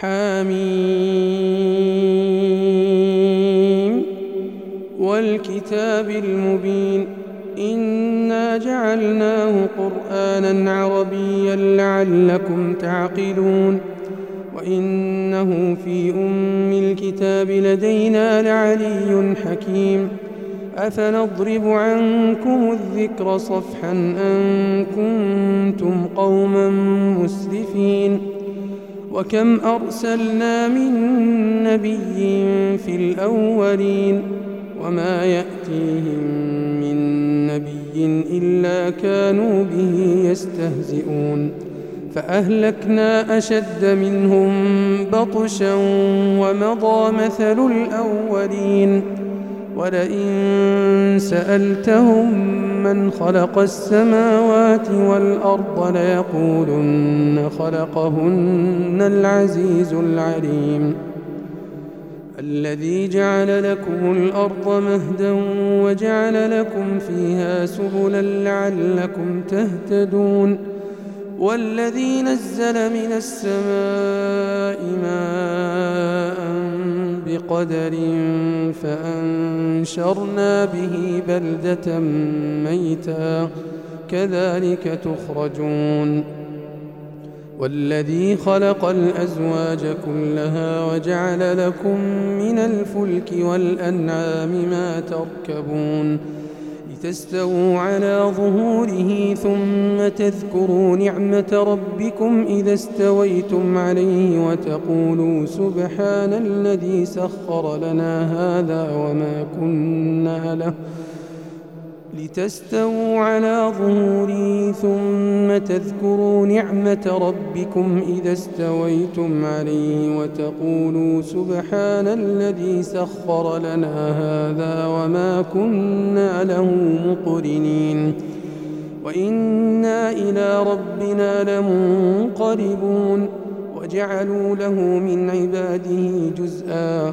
حميم والكتاب المبين إنا جعلناه قرآنا عربيا لعلكم تعقلون وإنه في أم الكتاب لدينا لعلي حكيم أفنضرب عنكم الذكر صفحا أن كنتم قوما مسرفين وكم أرسلنا من نبي في الأولين وما يأتيهم من نبي إلا كانوا به يستهزئون فأهلكنا أشد منهم بطشا ومضى مثل الأولين ولئن سألتهم من خلق السماوات والأرض ليقولن خلقهن العزيز العليم. الذي جعل لكم الأرض مهدا وجعل لكم فيها سبلا لعلكم تهتدون. والذي نزل من السماء ماء بقدر فأنشرنا به بلدة ميتا. كذلك تخرجون. والذي خلق الأزواج كلها وجعل لكم من الفلك والأنعام ما تركبون. لتستووا على ظهوره ثم تذكروا نعمة ربكم إذا استويتم عليه وتقولوا سبحان الذي سخر لنا هذا وما كنا له لتستووا على ظهوره ثم تذكروا نعمة ربكم إذا استويتم عليه وتقولوا سبحان الذي سخر لنا هذا وما كنا له مقرنين. وإنا إلى ربنا لمنقلبون. وجعلوا له من عباده جزءا.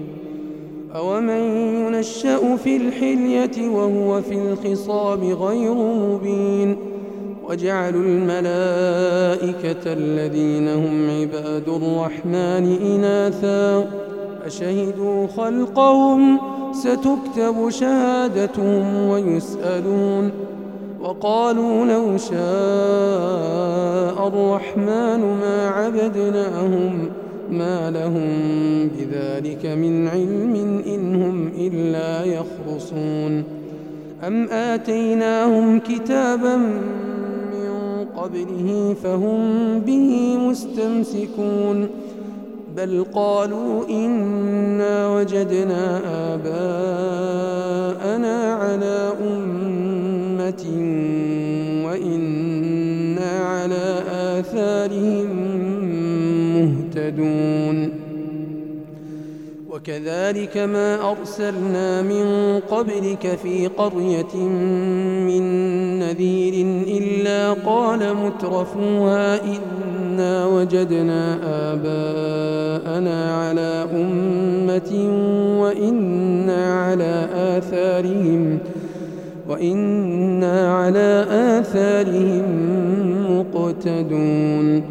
أومن ينشأ في الحلية وهو في الخصام غير مبين وجعلوا الملائكة الذين هم عباد الرحمن إناثا أشهدوا خلقهم ستكتب شهادتهم ويسألون وقالوا لو شاء الرحمن ما عبدناهم ما لهم بذلك من علم إن هم إلا يخرصون. أم آتيناهم كتابا من قبله فهم به مستمسكون. بل قالوا إنا وجدنا آباءنا على أمة وإنا على آثارهم مهتدون وكذلك ما أرسلنا من قبلك في قرية من نذير إلا قال مترفوها إنا وجدنا آباءنا على أمة وإنا على آثارهم وإنا على آثارهم مقتدون.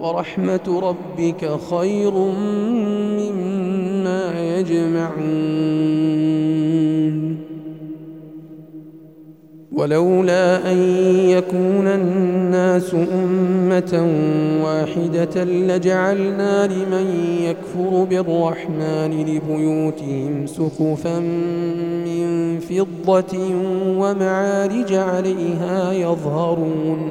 ورحمة ربك خير مما يجمعون. ولولا أن يكون الناس أمة واحدة لجعلنا لمن يكفر بالرحمن لبيوتهم سقفا من فضة ومعارج عليها يظهرون.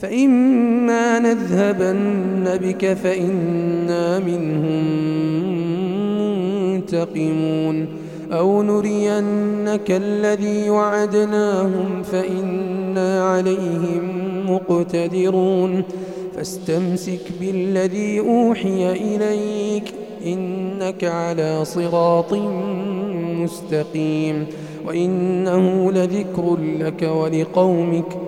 فإما نذهبن بك فإنا منهم منتقمون أو نرينك الذي وعدناهم فإنا عليهم مقتدرون فاستمسك بالذي أوحي إليك إنك على صراط مستقيم وإنه لذكر لك ولقومك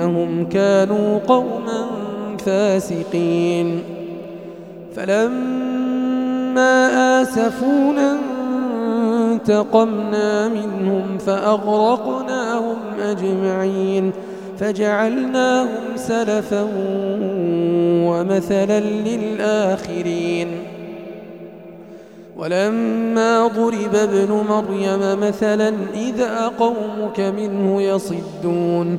إنهم كانوا قوما فاسقين فلما آسفونا انتقمنا منهم فأغرقناهم أجمعين فجعلناهم سلفا ومثلا للآخرين ولما ضرب ابن مريم مثلا إذا قومك منه يصدون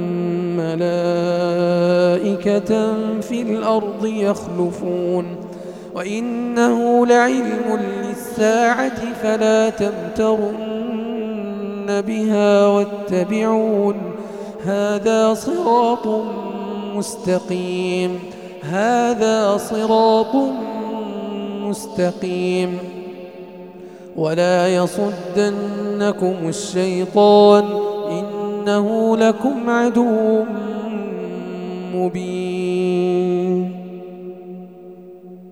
ملائكة في الأرض يخلفون وإنه لعلم للساعة فلا تمترن بها واتبعون. هذا صراط مستقيم. هذا صراط مستقيم. ولا يصدنكم الشيطان. إنه لكم عدو مبين.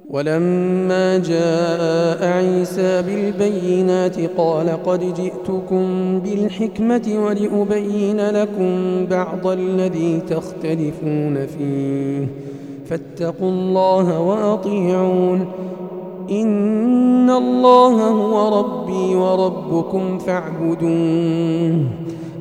ولما جاء عيسى بالبينات قال قد جئتكم بالحكمة ولأبين لكم بعض الذي تختلفون فيه. فاتقوا الله وأطيعون. إن الله هو ربي وربكم فاعبدوه.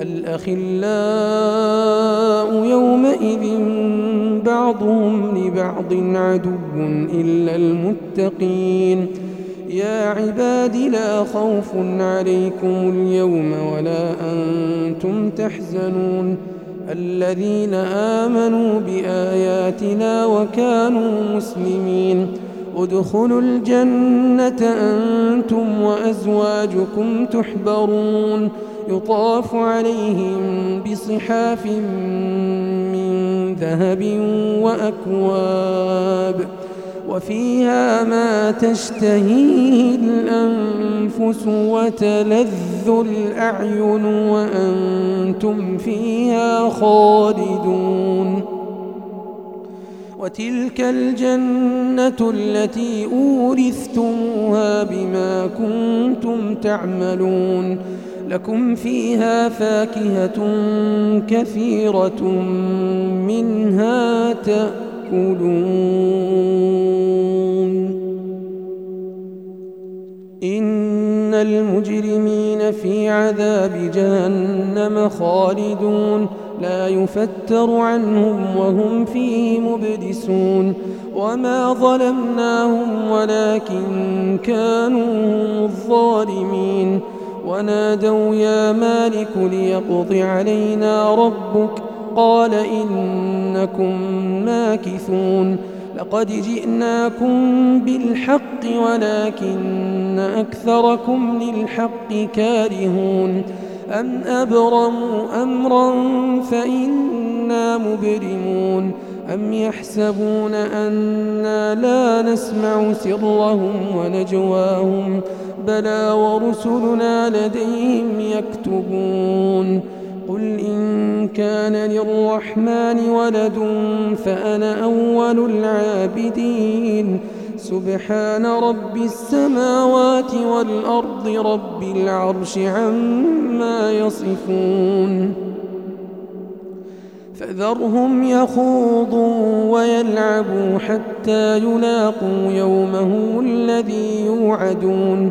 الأخلاء يومئذ بعضهم لبعض عدو إلا المتقين. يا عباد لا خوف عليكم اليوم ولا أنتم تحزنون. الذين آمنوا بآياتنا وكانوا مسلمين. ادخلوا الجنة أنتم وأزواجكم تحبرون. يطاف عليهم بصحاف من ذهب وأكواب وفيها ما تشتهيه الأنفس وتلذ الأعين وأنتم فيها خالدون وتلك الجنة التي أورثتموها بما كنتم تعملون لكم فيها فاكهة كثيرة منها تأكلون. إن المجرمين في عذاب جهنم خالدون. لا يفتر عنهم وهم فيه مبلسون. وما ظلمناهم ولكن كانوا الظالمين. ونادوا يا مالك ليقض علينا ربك قال إنكم ماكثون لقد جئناكم بالحق ولكن أكثركم للحق كارهون أم أبرموا أمرا فإنا مبرمون أم يحسبون أنا لا نسمع سرهم ونجواهم بلى ورسلنا لديهم يكتبون. قل إن كان للرحمن ولد فأنا أول العابدين. سبحان رب السماوات والأرض رب العرش عما يصفون. فذرهم يخوضوا ويلعبوا حتى يلاقوا يومه الذي يوعدون.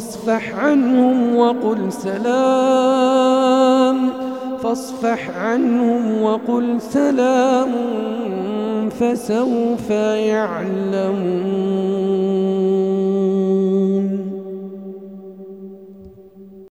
فاصفح عنهم وقل سلام. فاصفح عنهم وقل سلام فسوف يعلمون.